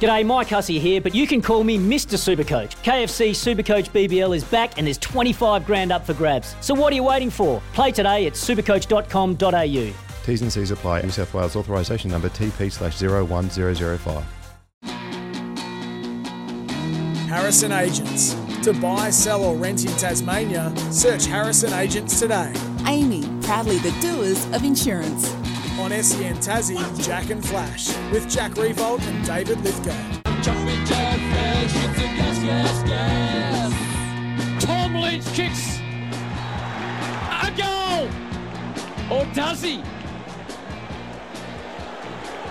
G'day, Mike Hussey here, but you can call me Mr. Supercoach. KFC Supercoach BBL is back and there's 25 grand up for grabs. So what are you waiting for? Play today at supercoach.com.au. T's and C's apply. New South Wales authorisation number TP slash 01005. Harrison Agents. To buy, sell, or rent in Tasmania, search Harrison Agents today. AAMI, proudly the doers of insurance. On SEN Tassie, Jack and Flash, with Jack Riewoldt and David Lithgow. Tom Lynch kicks a goal, or does he?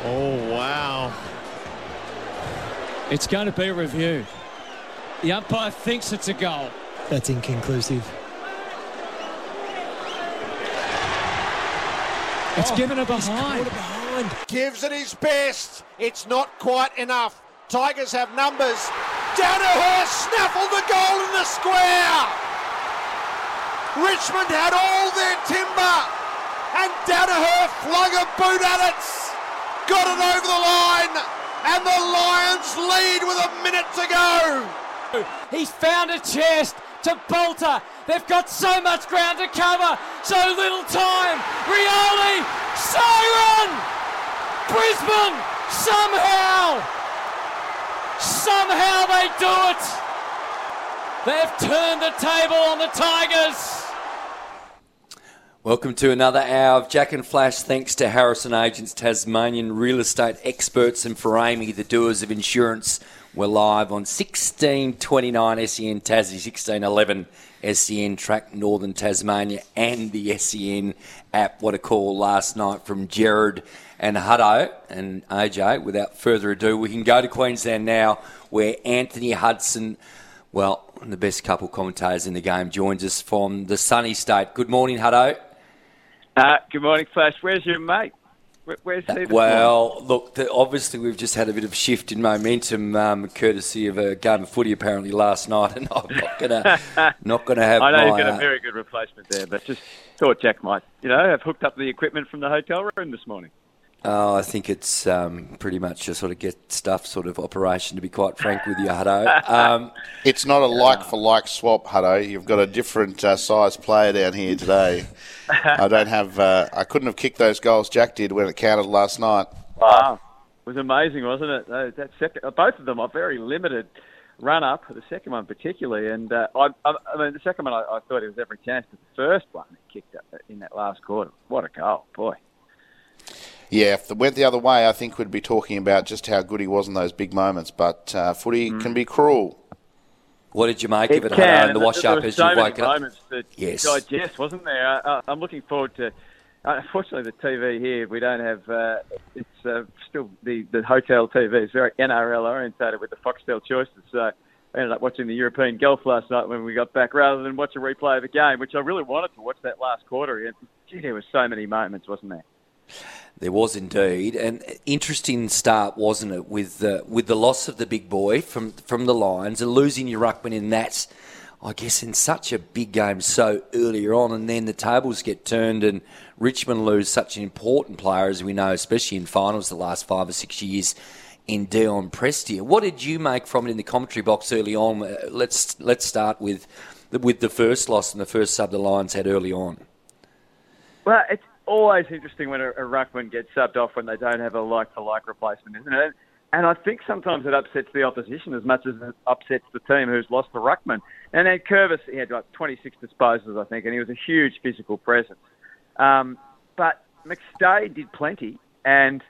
Oh, wow. It's going to be reviewed. The umpire thinks it's a goal. That's inconclusive. It's oh, given a behind. Gives it his best. It's not quite enough. Tigers have numbers. Daniher snaffled the goal in the square. Richmond had all their timber. And Daniher flung a boot at it. Got it over the line. And the Lions lead with a minute to go. He's found a chest to Bolton. They've got so much ground to cover, so little time. Rioli, siren! Brisbane, somehow, somehow they do it. They've turned the table on the Tigers. Welcome to another hour of Jack and Flash. Thanks to Harrison Agents, Tasmanian real estate experts, and for AAMI, the doers of insurance. We're live on 1629 SEN Tassie, 1611 SEN Track Northern Tasmania, and the SEN app. What a call last night from Gerard and Hutto and AJ. Without further ado, we can go to Queensland now, where Anthony Hudson, well, the best couple commentators in the game, joins us from the sunny state. Good morning, Hutto. Uh, good morning, Flash. Where's your mate? Where, where's he? Well, look, the, obviously we've just had a bit of shift in momentum, um, courtesy of a game of footy apparently last night, and I'm not gonna not gonna have. I know my, you've got uh, a very good replacement there, but just thought Jack might, you know, have hooked up the equipment from the hotel room this morning. Oh, I think it's um, pretty much a sort of get stuff sort of operation, to be quite frank with you, Hutto. Um, It's not a like for like swap, Hutto. You've got a different uh, size player down here today. I don't have. Uh, I couldn't have kicked those goals Jack did when it counted last night. Wow, it was amazing, wasn't it? Uh, That second, uh, both of them are very limited run up. The second one particularly, and uh, I, I, I mean the second one I, I thought it was every chance, but the first one he kicked up in that last quarter. What a goal, boy! Yeah, if it went the other way, I think we'd be talking about just how good he was in those big moments. But uh, footy can be cruel. what did you make It of it, can, Hutto, and and the there- wash up were as so you many woke up? moments to Yes. digest, wasn't there? Uh, I'm looking forward to. Uh, unfortunately, the TV here we don't have. Uh, it's uh, still the the hotel TV is very NRL orientated with the Foxtel choices. So I ended up watching the European golf last night when we got back, rather than watch a replay of the game, which I really wanted to watch that last quarter. And gee, there were so many moments, wasn't there? There was indeed, an interesting start, wasn't it, with the with the loss of the big boy from from the Lions and losing your ruckman in that, I guess, in such a big game so earlier on, and then the tables get turned and Richmond lose such an important player as we know, especially in finals the last five or six years. In Dion Prestia, what did you make from it in the commentary box early on? Uh, Let's let's start with with the first loss and the first sub the Lions had early on. Well, it's always interesting when a, a ruckman gets subbed off when they don't have a like-for-like replacement, isn't it? And I think sometimes it upsets the opposition as much as it upsets the team who's lost the ruckman. And then Curvis, he had like 26 disposals, I think, and he was a huge physical presence. Um, but McStay did plenty, and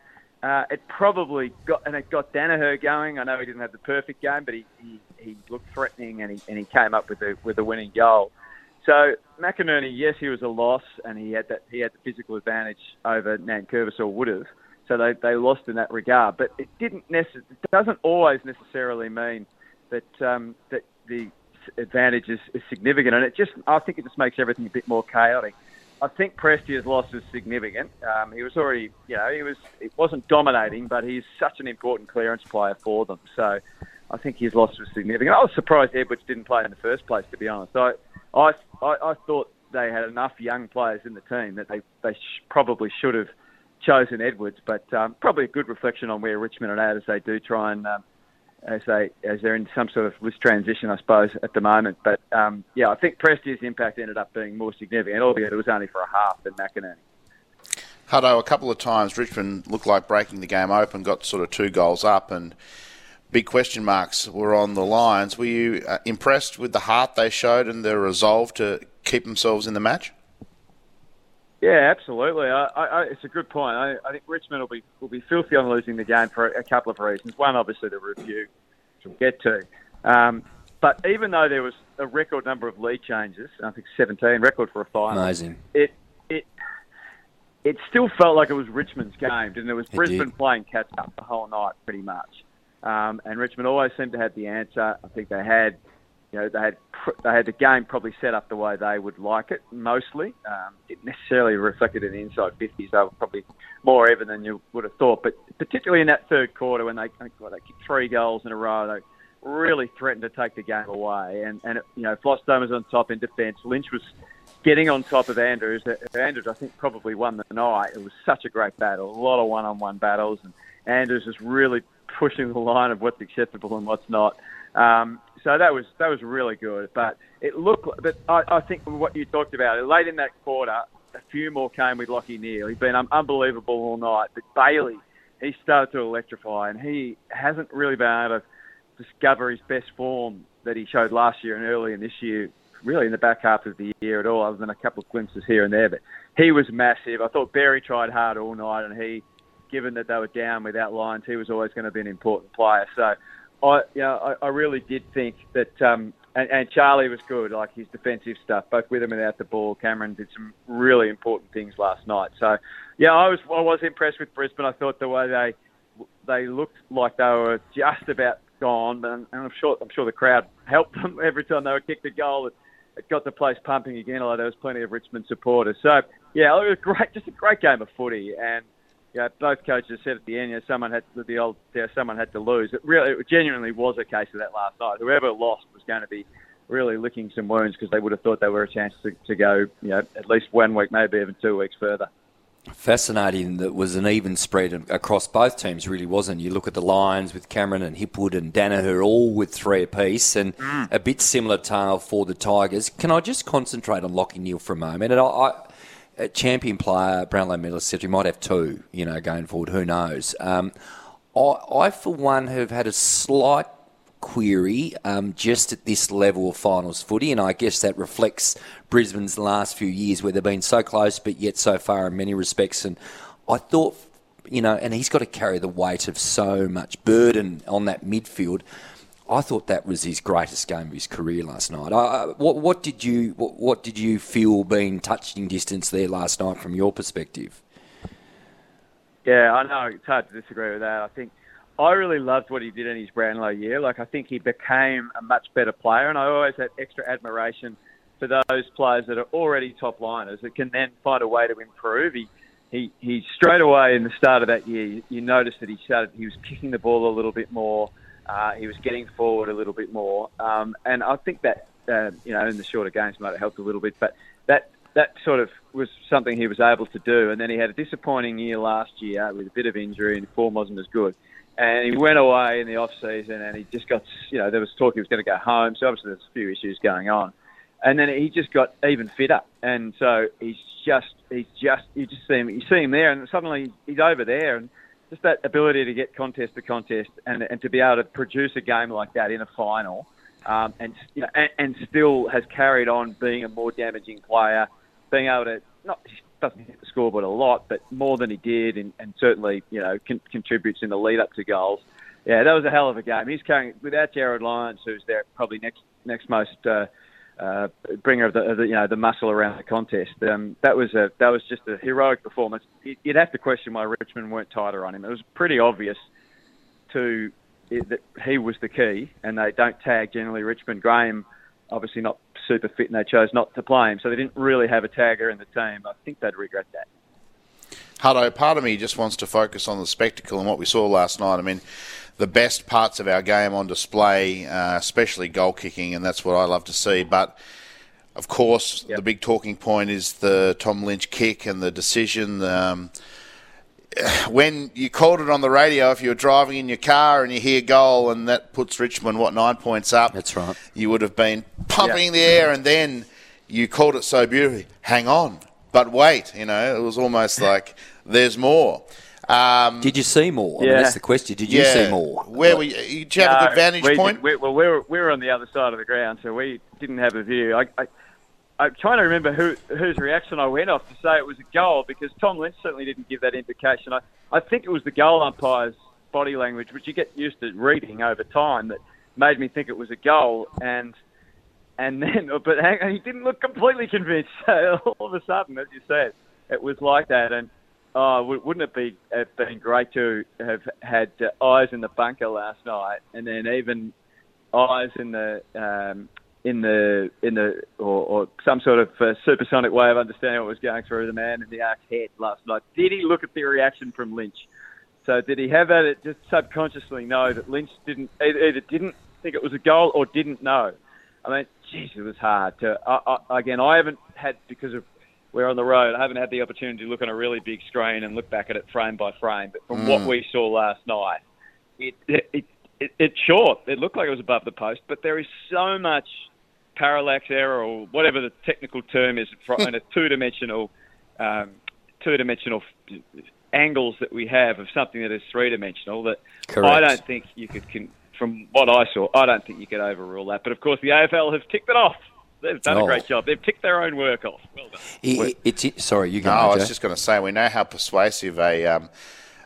uh, it probably got and it got Daniher going. I know he didn't have the perfect game, but he, he, he looked threatening, and he and he came up with the with the winning goal. So McInerney, yes, he was a loss, and he had that he had the physical advantage over Nankervis or would have. so they, they lost in that regard. But it didn't necess- doesn't always necessarily mean that um, that the advantage is, is significant, and it just I think it just makes everything a bit more chaotic. I think Prestia's loss is significant. Um, he was already, you know, he was it wasn't dominating, but he's such an important clearance player for them. So I think his loss was significant. I was surprised Edwards didn't play in the first place, to be honest. I I I, I thought they had enough young players in the team that they they sh- probably should have chosen Edwards, but um, probably a good reflection on where Richmond are at as they do try and um, as they as they're in some sort of list transition, I suppose, at the moment. But um, yeah, I think Presti's impact ended up being more significant, albeit it was only for a half than McInerney. Hutto, a couple of times Richmond looked like breaking the game open, got sort of two goals up, and big question marks were on the Lions. Were you uh, impressed with the heart they showed and their resolve to keep themselves in the match? Yeah, absolutely. I, I, it's a good point. I, I think Richmond will be will be filthy on losing the game for a, couple of reasons. One, obviously, the review, which we'll get to. Um, but even though there was a record number of lead changes, I think 17, record for a final. Amazing. It it it still felt like it was Richmond's game, and it was It Brisbane did. playing catch up the whole night, pretty much. Um, and Richmond always seemed to have the answer. I think they had, you know, they had they had the game probably set up the way they would like it mostly. Um, it necessarily reflected in the inside 50s. They were probably more even than you would have thought. But particularly in that third quarter when they, well, they kicked three goals in a row, they really threatened to take the game away. And, and you know, Vlastuin was on top in defence. Lynch was getting on top of Andrews. Andrews, I think, probably won the night. It was such a great battle, a lot of one-on-one battles, and Andrews was really pushing the line of what's acceptable and what's not. Um, so that was that was really good. But it looked, but I, I think what you talked about late in that quarter, a few more came with Lachie Neale. He's been um, unbelievable all night. But Bailey, he started to electrify, and he hasn't really been able to discover his best form that he showed last year and early in this year, really in the back half of the year at all, other than a couple of glimpses here and there. But he was massive. I thought Barry tried hard all night, and he, given that they were down without lines, he was always going to be an important player. So, I, you know, I, I really did think that. Um, and, and Charlie was good, like his defensive stuff, both with him and without the ball. Cameron did some really important things last night. So, yeah, I was I was impressed with Brisbane. I thought the way they they looked like they were just about gone, but and I'm sure I'm sure the crowd helped them every time they were kicked a goal. It, it got the place pumping again. Although there was plenty of Richmond supporters. So yeah, it was great, just a great game of footy. And yeah, both coaches said at the end, you know, someone had the old, yeah, someone had to lose. It really, it genuinely was a case of that last night. Whoever lost was going to be really licking some wounds because they would have thought they were a chance to, to go, you know, at least one week, maybe even two weeks further. Fascinating that was an even spread across both teams, really wasn't. You look at the Lions with Cameron and Hipwood and Daniher all with three apiece, and mm. a bit similar tale for the Tigers. Can I just concentrate on Lachie Neale for a moment? And I, I a champion player, Brownlow medalist, said he might have two, you know, going forward. Who knows? Um, I, I, for one, have had a slight query um, just at this level of finals footy, and I guess that reflects Brisbane's last few years where they've been so close but yet so far in many respects. And I thought, you know, and he's got to carry the weight of so much burden on that midfield. I thought that was his greatest game of his career last night. What, what did you what, what did you feel being touching distance there last night from your perspective? Yeah, I know it's hard to disagree with that. I think I really loved what he did in his Brownlow year. Like I think he became a much better player, and I always had extra admiration for those players that are already top liners that can then find a way to improve. He he he straight away in the start of that year, you, you noticed that he started he was kicking the ball a little bit more. Uh, he was getting forward a little bit more, um, and I think that uh, you know in the shorter games might have helped a little bit. But that that sort of was something he was able to do. And then he had a disappointing year last year with a bit of injury, and form wasn't as good. And he went away in the off season, and he just got you know there was talk he was going to go home. So obviously there's a few issues going on. And then he just got even fitter, and so he's just he's just you just see him you see him there, and suddenly he's over there, and just that ability to get contest to contest and, and to be able to produce a game like that in a final, um, and, you know, and and still has carried on being a more damaging player, being able to not doesn't hit the scoreboard a lot, but more than he did, and, and certainly you know con- contributes in the lead up to goals. Yeah, that was a hell of a game. He's carrying without Jarryd Lyons, who's there probably next next most uh, uh, bringer of the, of the, you know the muscle around the contest. Um, that was a that was just a heroic performance. You'd have to question why Richmond weren't tighter on him. It was pretty obvious to it, that he was the key, and they don't tag generally Richmond. Graham, obviously not super fit, and they chose not to play him, so they didn't really have a tagger in the team. I think they'd regret that. Hutto, part of me just wants to focus on the spectacle and what we saw last night. I mean, the best parts of our game on display, uh, especially goal kicking, and that's what I love to see. But of course, yep. the big talking point is the Tom Lynch kick and the decision. Um, when you called it on the radio, if you were driving in your car and you hear goal and that puts Richmond, what, nine points up? That's right. You would have been pumping the air and then you called it so beautifully. Hang on. But wait, you know, it was almost like there's more. Um, did you see more? I mean, that's the question. Did you yeah. see more? Where were you? Did you have no, a good vantage we point? we, well, we were, we were on the other side of the ground, so we didn't have a view. I, I, I'm trying to remember who, whose reaction I went off to say it was a goal because Tom Lynch certainly didn't give that indication. I, I think it was the goal umpire's body language, which you get used to reading over time, that made me think it was a goal. And and then, but he didn't look completely convinced. all of a sudden, as you said, it was like that. And oh, wouldn't it be have been great to have had eyes in the bunker last night, and then even eyes in the um, in the in the or, or some sort of uh, supersonic way of understanding what was going through the man in the arc's head last night. Did he look at the reaction from Lynch? So did he have that? Just subconsciously know that Lynch didn't either didn't think it was a goal or didn't know. I mean, geez, it was hard to. I, I, again, I haven't had because of we're on the road. I haven't had the opportunity to look on a really big screen and look back at it frame by frame. But from mm. what we saw last night, it, it, it, it, it's short. It looked like it was above the post, but there is so much parallax error or whatever the technical term is in a two-dimensional, um, two-dimensional angles that we have of something that is three-dimensional. That Correct. I don't think you could. Con- from what I saw, I don't think you could overrule that. But of course, the AFL have ticked it off. They've done oh. a great job. They've ticked their own work off. Well done. It, it's it, sorry, you. go. No, I was just going to say we know how persuasive a. Um,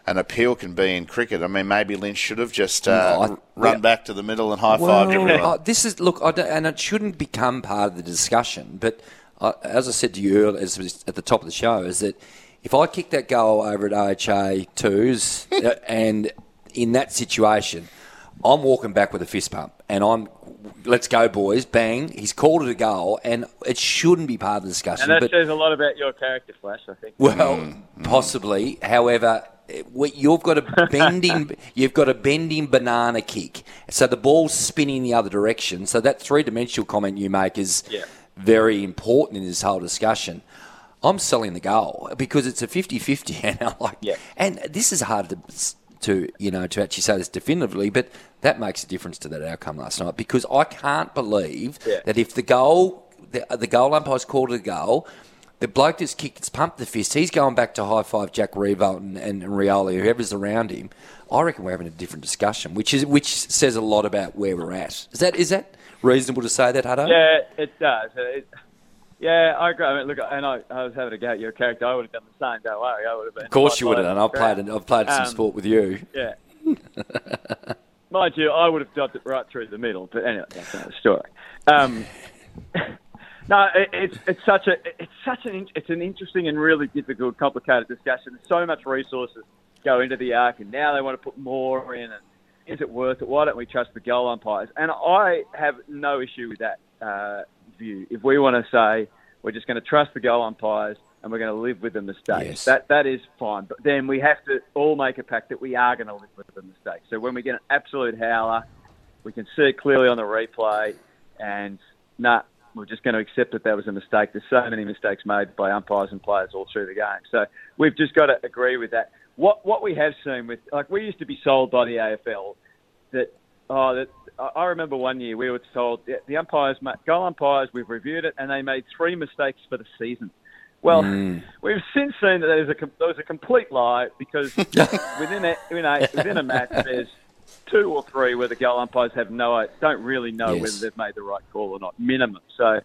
an appeal can be in cricket. I mean, maybe Lynch should have just uh, no, I, run yeah. back to the middle and high fived well, everyone. Uh, this is look, and it shouldn't become part of the discussion. But uh, as I said to you earlier, at the top of the show, is that if I kick that goal over at OHA twos, uh, and in that situation, I'm walking back with a fist pump, and I'm let's go, boys, bang. He's called it a goal, and it shouldn't be part of the discussion. And that but, says a lot about your character, Flash. I think. Well, mm, possibly. Mm. However, you've got a bending, you've got a bending banana kick, so the ball's spinning the other direction. So that three-dimensional comment you make is yeah. very important in this whole discussion. I'm selling the goal because it's a 50-50, and I'm like, yeah. and this is hard to to you know to actually say this definitively, but that makes a difference to that outcome last night because I can't believe yeah. that if the goal the, the goal umpire's called it a goal, the bloke that's kicked, it's pumped the fist. He's going back to high five Jack Riewoldt and, and, and Rioli, whoever's around him. I reckon we're having a different discussion, which is which says a lot about where we're at. Is that is that reasonable to say that, Hutto? Yeah, it does. It, yeah, I agree. I mean, look, and I, I was having a go at your character. I would have done the same. Don't worry, I would have been. Of course, you would have done. I've played. I've played some um, sport with you. Yeah. Mind you, I would have dodged it right through the middle. But anyway, that's another story. Um, no, it, it's it's such a it's such an it's an interesting and really difficult, complicated discussion. So much resources go into the arc, and now they want to put more in. And is it worth it? Why don't we trust the goal umpires? And I have no issue with that. Uh, view. If we want to say we're just going to trust the goal umpires and we're going to live with the mistakes, yes. that that is fine. But then we have to all make a pact that we are going to live with the mistakes. So when we get an absolute howler, we can see it clearly on the replay, and nah, we're just going to accept that that was a mistake. There's so many mistakes made by umpires and players all through the game. So we've just got to agree with that. What what we have seen with like we used to be sold by the AFL that oh that I remember one year we were told the umpires, goal umpires, we've reviewed it, and they made three mistakes for the season. Well, mm. we've since seen that there was a, there was a complete lie because within a, within a, within a match there's two or three where the goal umpires have no don't really know yes. whether they've made the right call or not, minimum. So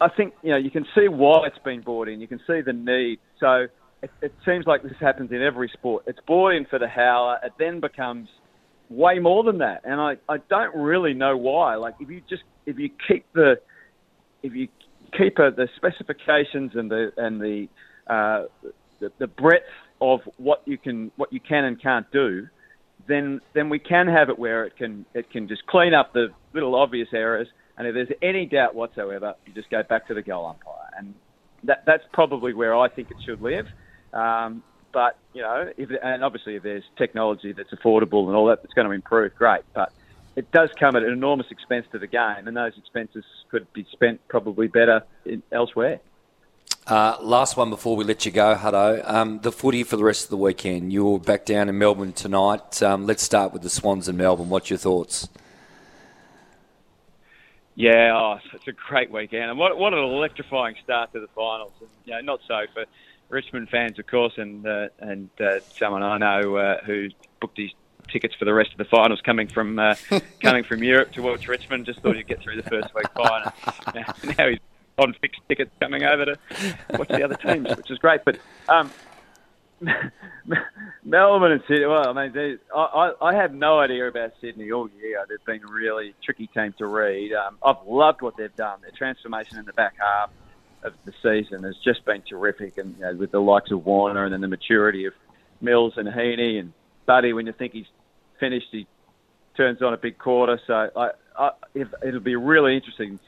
I think you know you can see why it's been brought in. You can see the need. So it, it seems like this happens in every sport. It's brought in for the howler. It then becomes way more than that. And I, I don't really know why. Like if you just if you keep the if you keep uh, the specifications and the and the, uh, the the breadth of what you can what you can and can't do, then then we can have it where it can it can just clean up the little obvious errors. And if there's any doubt whatsoever, you just go back to the goal umpire, and that that's probably where I think it should live. Um, but you know, if, and obviously if there's technology that's affordable and all that that's going to improve, great. But it does come at an enormous expense to the game, and those expenses could be spent probably better in, elsewhere. Uh, last one before we let you go, Hutto. Um, the footy for the rest of the weekend. You're back down in Melbourne tonight. Um, let's start with the Swans in Melbourne. What's your thoughts? Yeah, oh, it's a great weekend, and what what an electrifying start to the finals. And, you know, not so for Richmond fans, of course, and uh, and uh, someone I know uh, who booked his tickets for the rest of the finals coming from uh, coming from Europe to watch Richmond. Just thought he'd get through the first week fine. Now, now he's on fixed tickets coming over to watch the other teams, which is great. But um, Melbourne and Sydney. Well, I mean, they, I, I have no idea about Sydney all year. They've been a really tricky team to read. Um, I've loved what they've done. Their transformation in the back half of the season has just been terrific, and you know, with the likes of Warner and then the maturity of Mills and Heeney and Buddy. When you think he's finished, he turns on a big quarter. So I, I, it'll be really interesting.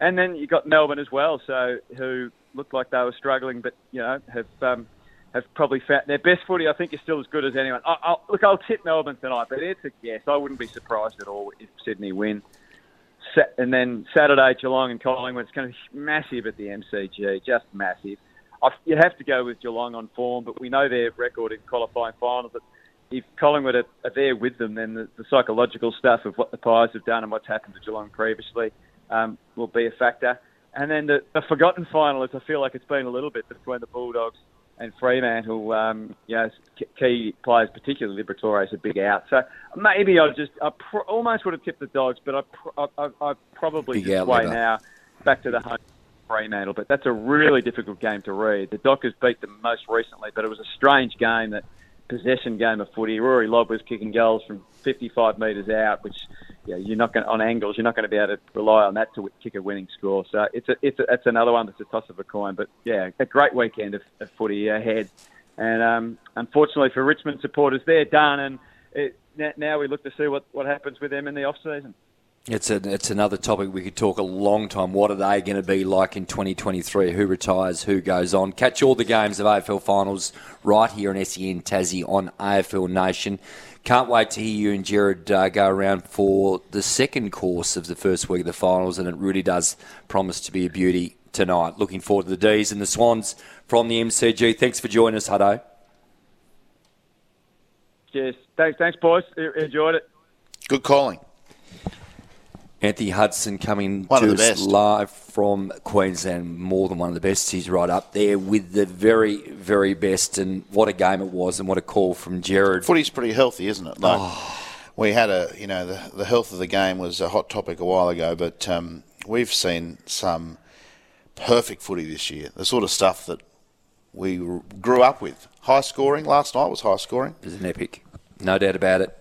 And then you got Melbourne as well, so who looked like they were struggling, but you know have um, have probably found their best footy. I think is still as good as anyone. I, I'll, look, I'll tip Melbourne tonight, but it's a guess. I wouldn't be surprised at all if Sydney win. And then Saturday, Geelong and Collingwood. It's going to be massive at the MCG, just massive. You have to go with Geelong on form, but we know their record in qualifying finals. But if Collingwood are, are there with them, then the, the psychological stuff of what the Pies have done and what's happened to Geelong previously um, will be a factor. And then the, the forgotten final is I feel like it's been a little bit between the Bulldogs and Fremantle, um, you know, key players, particularly Liberatore, is a big out. So maybe I just I pr- almost would have tipped the Dogs, but I pr- I, I, probably Big just outlier. now back to the home Fremantle. But that's a really difficult game to read. The Dockers beat them most recently, but it was a strange game that possession game of footy. Rory Lobb was kicking goals from 55 metres out, which yeah, you're not going on angles. You're not going to be able to rely on that to kick a winning score. So it's a, it's a, that's another one that's a toss of a coin. But yeah, a great weekend of, of footy ahead. And um, unfortunately for Richmond supporters, they're done. And it, now we look to see what, what happens with them in the off season. It's a, it's another topic we could talk a long time. What are they going to be like in 2023? Who retires? Who goes on? Catch all the games of AFL finals right here on SEN Tassie on AFL Nation. Can't wait to hear you and Gerard uh, go around for the second course of the first week of the finals, and it really does promise to be a beauty tonight. Looking forward to the D's and the Swans from the MCG. Thanks for joining us, Hutto. Cheers. Thanks, thanks, boys. Enjoyed it. Good calling. Anthony Hudson coming One to us live from Queensland, more than one of the best. He's right up there with the very, very best. And what a game it was, and what a call from Gerard. Footy's pretty healthy, isn't it? Like, Oh. We had a, you know, the, the health of the game was a hot topic a while ago, but um, we've seen some perfect footy this year. The sort of stuff that we grew up with. High scoring last night was high scoring. It was an epic, no doubt about it.